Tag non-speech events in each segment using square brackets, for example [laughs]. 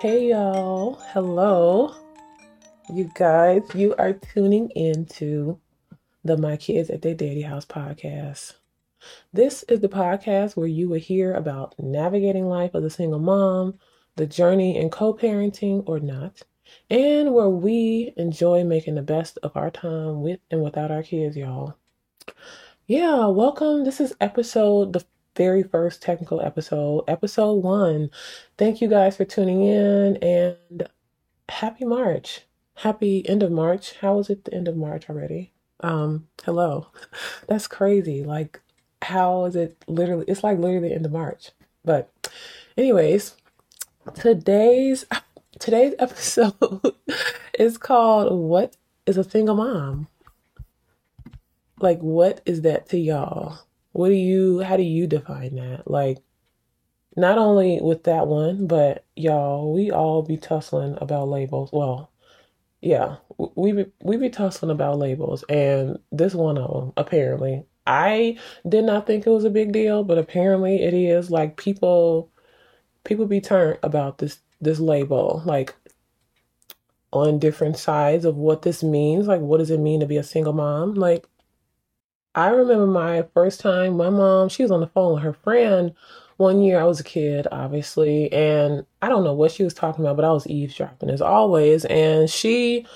Hey y'all, hello. You guys, you are tuning into the My Kids at They Daddy House podcast. This is the podcast where you will hear about navigating life as a single mom, the journey in co parenting or not, and where we enjoy making the best of our time with and without our kids, y'all. Yeah, welcome. This is episode, the very first technical episode, episode one. Thank you guys for tuning in and happy March. Happy end of March. How is it the end of March already? Um, hello. [laughs] That's crazy. Like, how is it literally? It's like literally the end of March. But, anyways, today's [laughs] today's episode [laughs] is called "What is a Single Mom?" Like, what is that to y'all? What do you? How do you define that? Like, not only with that one, but y'all, we all be tussling about labels. Well, yeah, we be, we be tussling about labels, and this one of them apparently. I did not think it was a big deal, but apparently it is. Like people, people be turned about this this label, like on different sides of what this means. Like, what does it mean to be a single mom? Like, I remember my first time. My mom, she was on the phone with her friend one year. I was a kid, obviously, and I don't know what she was talking about, but I was eavesdropping as always, and she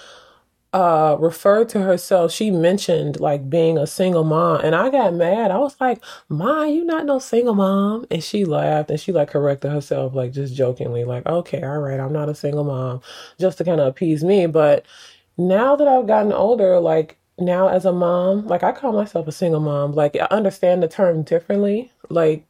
uh referred to herself she mentioned like being a single mom and i got mad i was like ma you not no single mom and she laughed and she like corrected herself like just jokingly like okay all right i'm not a single mom just to kind of appease me but now that i've gotten older like now as a mom like i call myself a single mom like i understand the term differently like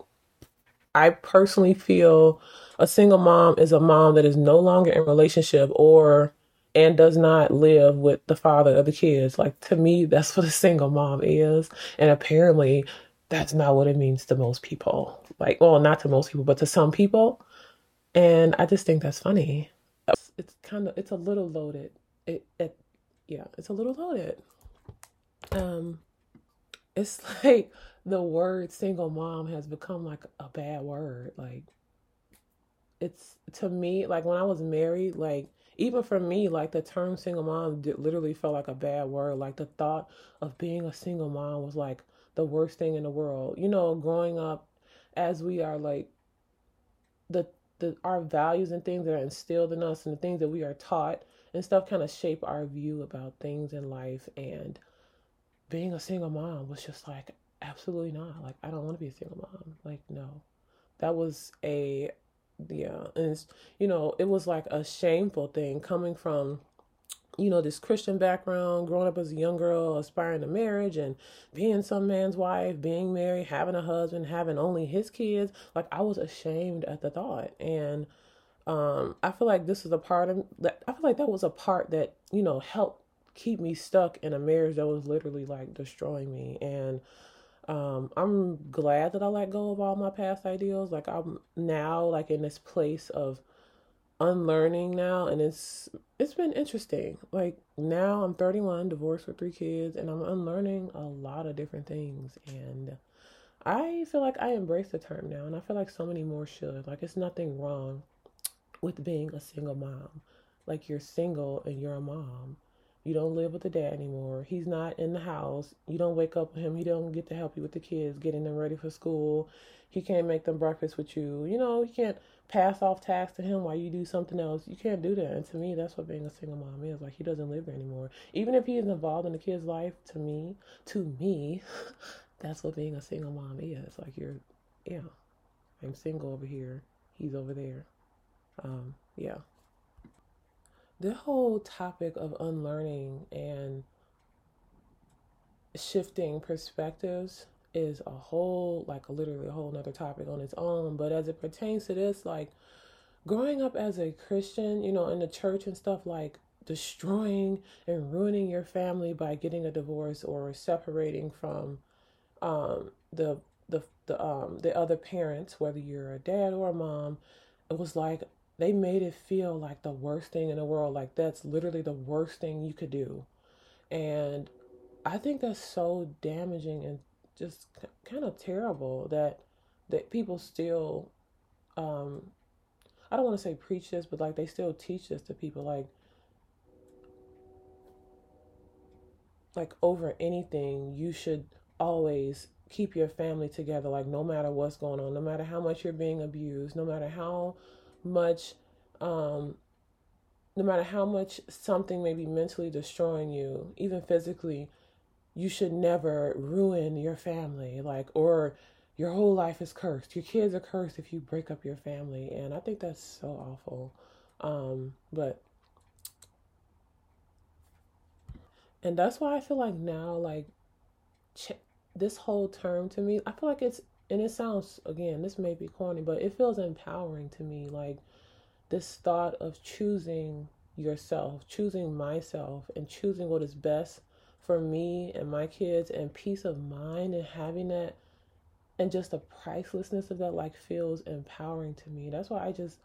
i personally feel a single mom is a mom that is no longer in relationship or and does not live with the father of the kids. Like to me, [laughs] that's what a single mom is. And apparently that's not what it means to most people. Like, well, not to most people, but to some people. And I just think that's funny. It's, it's kind of it's a little loaded. It, it yeah, it's a little loaded. Um it's [laughs] like the word single mom has become like a bad word. Like it's to me like when I was married, like even for me, like the term single mom did, literally felt like a bad word. Like the thought of being a single mom was like the worst thing in the world. You know, growing up as we are like the the our values and things that are instilled in us and the things that we are taught and stuff kind of shape our view about things in life and being a single mom was just like absolutely not. Like i don't want to be a single mom. Like no. That was a yeah and it's you know it was like a shameful thing coming from you know this christian background growing up as a young girl aspiring to marriage and being some man's wife being married having a husband having only his kids. Like i was ashamed at the thought. And um i feel like this is a part of that i feel like that was a part that you know helped keep me stuck in a marriage that was literally like destroying me and um, I'm glad that I let go of all my past ideals. Like I'm now like in this place of unlearning now and it's it's been interesting. Like now I'm 31, divorced with three kids, and I'm unlearning a lot of different things and I feel like I embrace the term now and I feel like so many more should. Like it's nothing wrong with being a single mom. Like you're single and you're a mom. You don't live with the dad anymore. He's not in the house. You don't wake up with him. He don't get to help you with the kids, getting them ready for school. He can't make them breakfast with you. You know, you can't pass off tasks to him while you do something else. You can't do that. And to me, that's what being a single mom is. Like he doesn't live there anymore. Even if he is involved in the kid's life, to me, to me, [laughs] that's what being a single mom is. Like you're, yeah, I'm single over here. He's over there. Um, yeah the whole topic of unlearning and shifting perspectives is a whole like a, literally a whole nother topic on its own. But as it pertains to this like growing up as a christian you know in the church and stuff like destroying and ruining your family by getting a divorce or separating from um the the the um the other parents whether you're a dad or a mom it was like they made it feel like the worst thing in the world. Like that's literally the worst thing you could do. And I think that's so damaging and just kind of terrible that that people still um I don't want to say preach this, but like they still teach this to people like like over anything, you should always keep your family together like no matter what's going on, no matter how much you're being abused, no matter how much um no matter how much something may be mentally destroying you, even physically, you should never ruin your family like or your whole life is cursed. Your kids are cursed if you break up your family and i think that's so awful. Um but and that's why i feel like now like ch- this whole term to me i feel like it's and it sounds again this may be corny but it feels empowering to me like this thought of choosing yourself choosing myself and choosing what is best for me and my kids and peace of mind and having that and just the pricelessness of that like feels empowering to me. That's why I just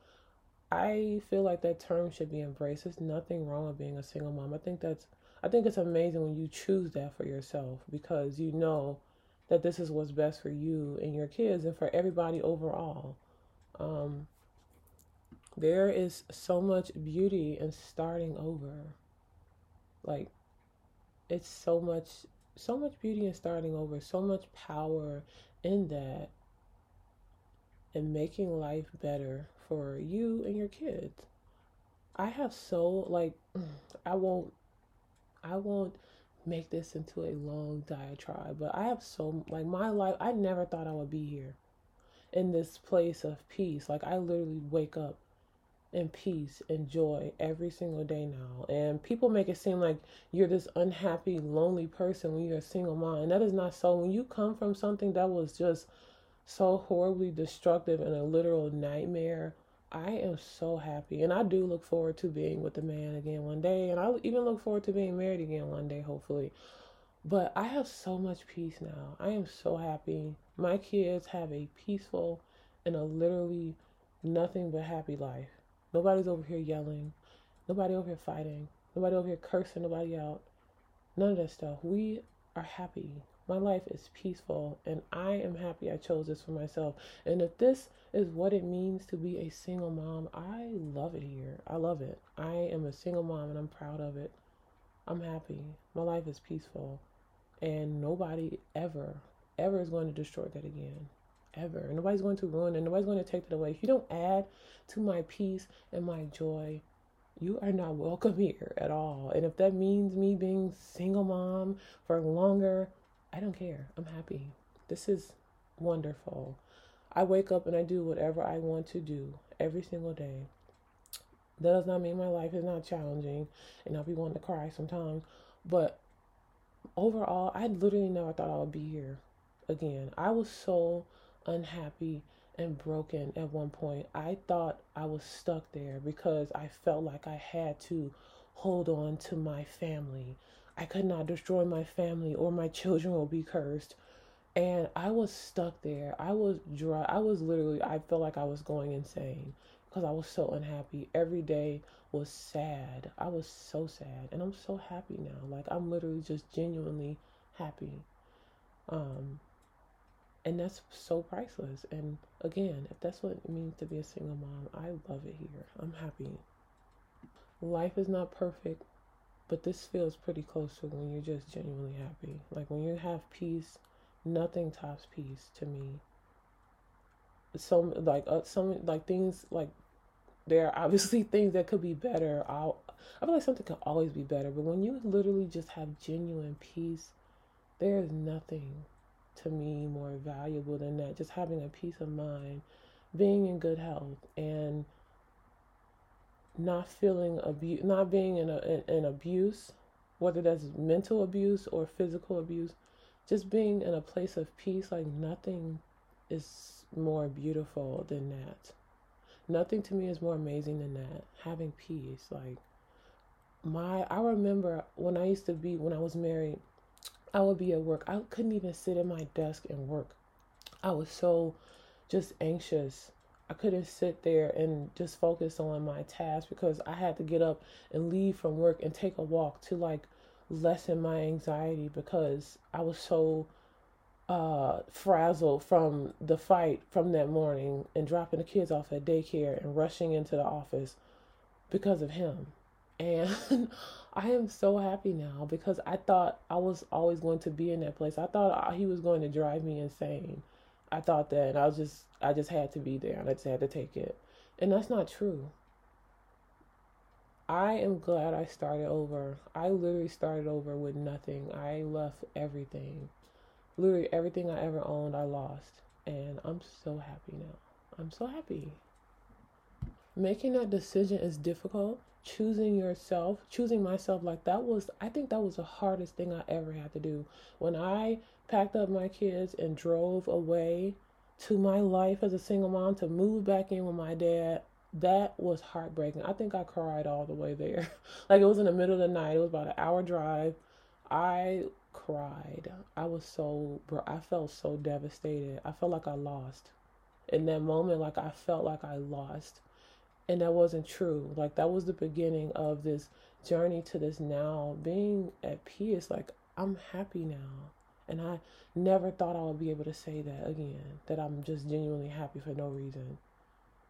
I feel like that term should be embraced. There's nothing wrong with being a single mom. I think that's I think it's amazing when you choose that for yourself because you know that this is what's best for you and your kids and for everybody overall. Um, there is so much beauty in starting over. Like it's so much so much beauty in starting over, so much power in that and making life better for you and your kids. I have so like [clears throat] I won't I won't make this into a long diatribe, but I have so like my life I never thought I would be here in this place of peace. Like I literally wake up in peace and joy every single day now. And people make it seem like you're this unhappy, lonely person when you're a single mom. And that is not so. When you come from something that was just so horribly destructive and a literal nightmare, I am so happy. And I do look forward to being with the man again one day. And I even look forward to being married again one day, hopefully. But I have so much peace now. I am so happy. My kids have a peaceful and a literally nothing but happy life. Nobody's over here yelling. Nobody over here fighting. Nobody over here cursing nobody out. None of that stuff. We are happy. My life is peaceful and I am happy I chose this for myself. And if this is what it means to be a single mom, I love it here. I love it. I am a single mom and I'm proud of it. I'm happy. My life is peaceful. And nobody ever, ever is going to destroy that again ever. And Nobody's going to ruin it. Nobody's going to take it away. If you don't add to my peace and my joy, you are not welcome [laughs] here at all. And if that means me being single mom for longer, I don't care. I'm happy. This is wonderful. I wake up and I do whatever I want to do every single day. That does not mean my life is not challenging and I'll be wanting to cry sometimes. But overall, I literally never thought I would be here again. I was so unhappy and broken at one point. I thought I was stuck there because I felt like I had to hold on to my family. I could not destroy my family or my children will be cursed. And I was stuck there. I was dry. I was literally, I felt like I was going insane because I was so unhappy. Every day was sad. I was so sad. And I'm so happy now. Like, I'm literally just genuinely happy. Um, and that's so priceless. And again, if that's what it means to be a single mom, I love it here. I'm happy. Life is not perfect, but this feels pretty close to when you're just genuinely happy. Like when you have peace, nothing tops peace to me. So like uh, some like things like there are obviously [laughs] things that could be better. I'll, I feel like something can always be better, but when you literally just have genuine peace, there is nothing to me more valuable than that. Just having a peace of mind, being in good health, and not feeling abuse, not being in, a, in, in abuse, whether that's mental abuse or physical abuse, just being in a place of peace, like nothing is more beautiful than that. Nothing to me is more amazing than that. Having peace, like my, I remember when I used to be, when I was married, I would be at work. I couldn't even sit at my desk and work. I was so just anxious. I couldn't sit there and just focus on my task because I had to get up and leave from work and take a walk to like lessen my anxiety because I was so uh, frazzled from the fight from that morning and dropping the kids off at daycare and rushing into the office because of him. And [laughs] I am so happy now because I thought I was always going to be in that place. I thought he was going to drive me insane. I thought that, and I was just, I just had to be there, and I just had to take it. And that's not true. I am glad I started over. I literally started over with nothing. I left everything. Literally everything I ever owned, I lost. And I'm so happy now. I'm so happy. Making that decision is difficult. Choosing yourself, choosing myself, like that was, I think that was the hardest thing I ever had to do. When I packed up my kids and drove away to my life as a single mom to move back in with my dad, that was heartbreaking. I think I cried all the way there. [laughs] like it was in the middle of the night. It was about an hour drive. I cried. I was so, bro, I felt so devastated. I felt like I lost. In that moment, like I felt like I lost. And that wasn't true. Like that was the beginning of this journey to this now being at peace. Like I'm happy now. And I never thought I would be able to say that again, that I'm just genuinely happy for no reason.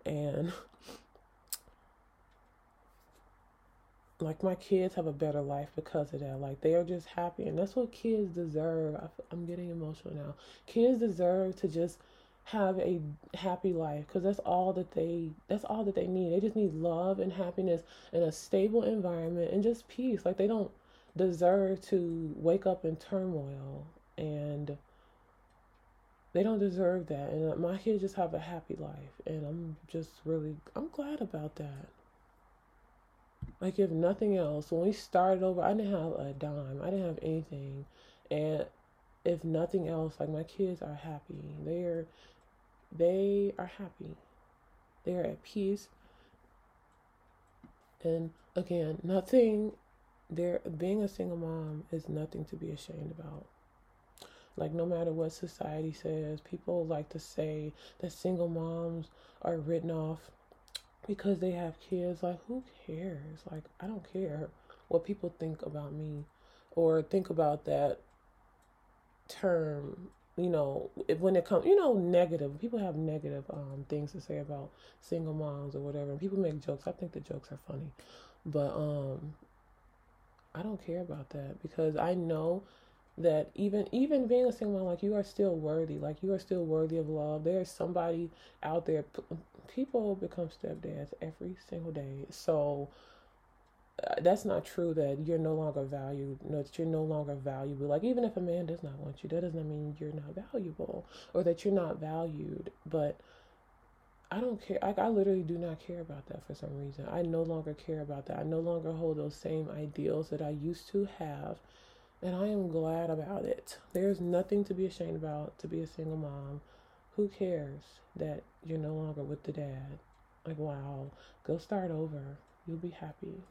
And [laughs] like my kids have a better life because of that. Like they are just happy, and that's what kids deserve. I, am getting emotional now. Kids deserve to just have a happy life because that's all that they that's all that they need. They just need love and happiness and a stable environment and just peace. Like they don't deserve to wake up in turmoil and they don't deserve that. And uh, my kids just have a happy life, and I'm just really I'm glad about that. Like if nothing else, when we started over, I didn't have a dime. I didn't have anything. And if nothing else, like my kids are happy. They're they are happy. They are at peace. And again, nothing there being a single mom is nothing to be ashamed about. Like no matter what society says, people like to say that single moms are written off because they have kids. Like, who cares? Like, I don't care what people think about me or think about that term. You know, if, when it comes, you know, negative. People have negative um, things to say about single moms or whatever. And people make jokes. I think the jokes are funny, but um, I don't care about that because I know that even even being a single mom, like you are still worthy, like you are still worthy of love. There is somebody out there. People become stepdads every single day, so Uh, that's not true. That you're no longer valued. No, that you're no longer valuable. Like even if a man does not want you, that doesn't mean you're not valuable or that you're not valued. But I don't care. Like I literally do not care about that for some reason. I no longer care about that. I no longer hold those same ideals that I used to have and I am glad about it. There's nothing to be ashamed about to be a single mom. Who cares that you're no longer with the dad? Like, wow, go start over. You'll be happy.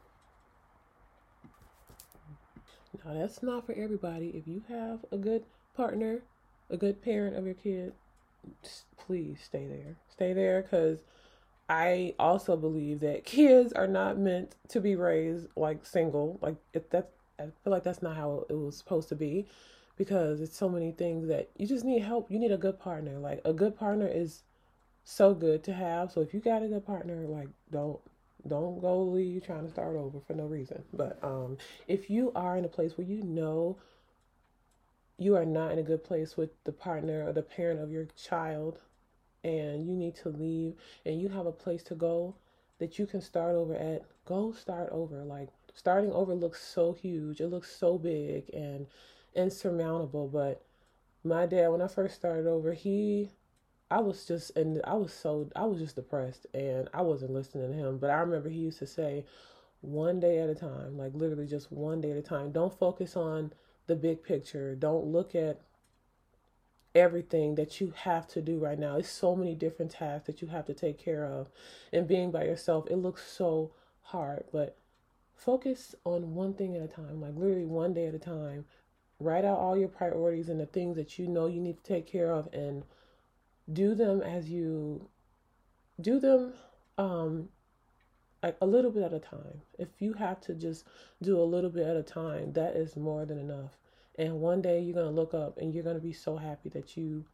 Now, that's not for everybody. If you have a good partner, a good parent of your kid, please stay there. Stay there because I also believe that kids are not meant to be raised like single. Like, if that's I feel like that's not how it was supposed to be because it's so many things that you just need help. You need a good partner. Like a good partner is so good to have. So if you got a good partner, like don't don't go leave trying to start over for no reason. But um if you are in a place where you know you are not in a good place with the partner or the parent of your child and you need to leave and you have a place to go that you can start over at, go start over. Like starting over looks so huge. It looks so big and insurmountable. But my dad, when I first started over, he, I was just, and I was so, I was just depressed and I wasn't listening to him. But I remember he used to say, one day at a time, like literally just one day at a time. Don't focus on the big picture. Don't look at everything that you have to do right now. It's so many different tasks that you have to take care of. And being by yourself, it looks so hard. But focus on one thing at a time, like literally one day at a time. Write out all your priorities and the things that you know you need to take care of and do them as you do them um like a little bit at a time. If you have to just do a little bit at a time, that is more than enough. And one day you're gonna look up and you're gonna be so happy that you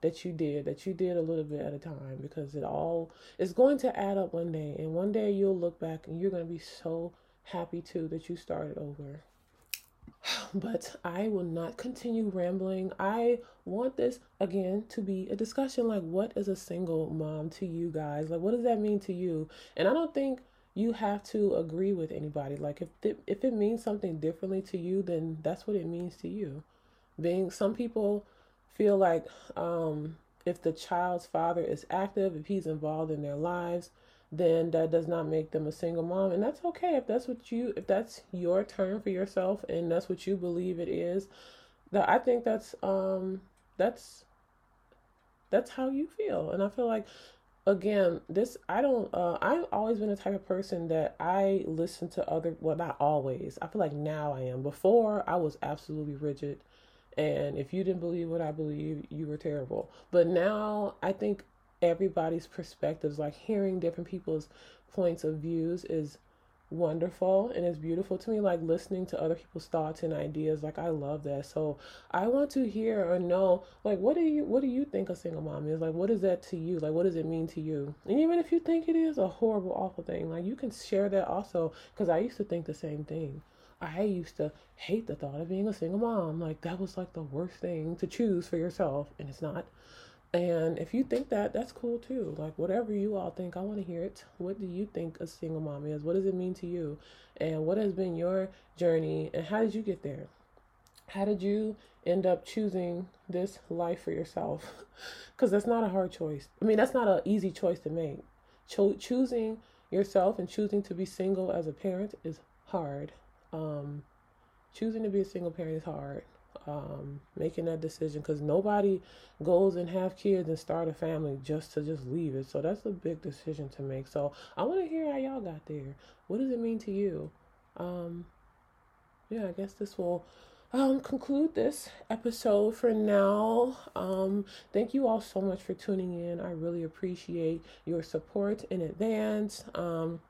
that you did, that you did a little bit at a time because it all is going to add up one day. And one day you'll look back and you're gonna be so happy too that you started over. [sighs] But I will not continue rambling. I want this again to be a discussion like what is a single mom to you guys? Like what does that mean to you? And I don't think you have to agree with anybody. Like if it, if it means something differently to you, then that's what it means to you. Being some people feel like um, if the child's father is active, if he's involved in their lives, then that does not make them a single mom, and that's okay if that's what you if that's your term for yourself and that's what you believe it is. That I think that's um that's that's how you feel, and I feel like again this i don't uh i've always been the type of person that i listen to other well not always. I feel like now i am. Before i was absolutely rigid. And if you didn't believe what i believe you were terrible. But now i think everybody's perspectives like hearing different people's points of views is wonderful and it's beautiful to me like listening to other people's thoughts and ideas like i love that. So i want to hear or know like what do you what do you think a single mom is? Like what is that to you? Like what does it mean to you? And even if you think it is a horrible awful thing like you can share that also because i used to think the same thing. I used to hate the thought of being a single mom. Like that was like the worst thing to choose for yourself, and it's not. And if you think that, that's cool too. Like, whatever you all think, I want to hear it. What do you think a single mom is? What does it mean to you? And what has been your journey? And how did you get there? How did you end up choosing this life for yourself? [laughs] Because that's not a hard choice. I mean, that's not an easy choice to make. Cho- choosing yourself and choosing to be single as a parent is hard. Um, choosing to be a single parent is hard um, making that decision because nobody goes and have kids and start a family just to just leave it. So that's a big decision to make. So I want to hear how y'all got there. What does it mean to you? Um, yeah, I guess this will um, conclude this episode for now. Um, thank you all so much for tuning in. I really appreciate your support in advance. Um,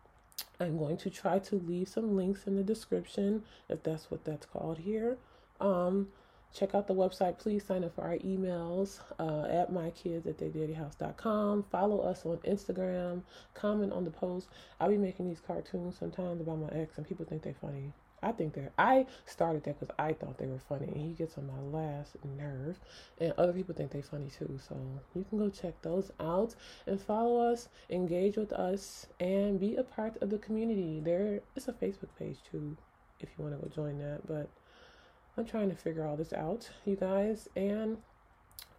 I'm going to try to leave some links in the description if that's what that's called here. Um, check out the website. Please sign up for our emails uh, at mykids at their Follow us on Instagram. Comment on the post. I'll be making these cartoons sometimes about my ex, and people think they're funny. I think they're. I started that because I thought they were funny, and he gets on my last nerve. And other people think they're funny too. So you can go check those out and follow us, engage with us, and be a part of the community. There is a Facebook page too, if you want to go join that. But I'm trying to figure all this out, you guys, and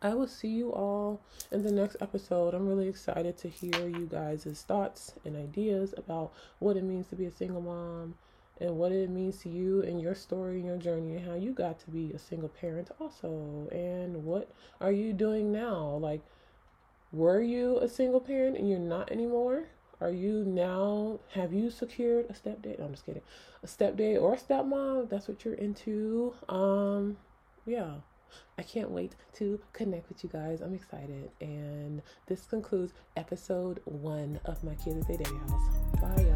I will see you all in the next episode. I'm really excited to hear you guys' thoughts and ideas about what it means to be a single mom and what it means to you and your story and your journey and how you got to be a single parent also. And what are you doing now? Like were you a single parent and you're not anymore are you now, have you secured a step date? No, I'm just kidding. A step date or a stepmom, that's what you're into. Um, yeah. I can't wait to connect with you guys. I'm excited. And this concludes episode one of My Kids They Daddy House. Bye.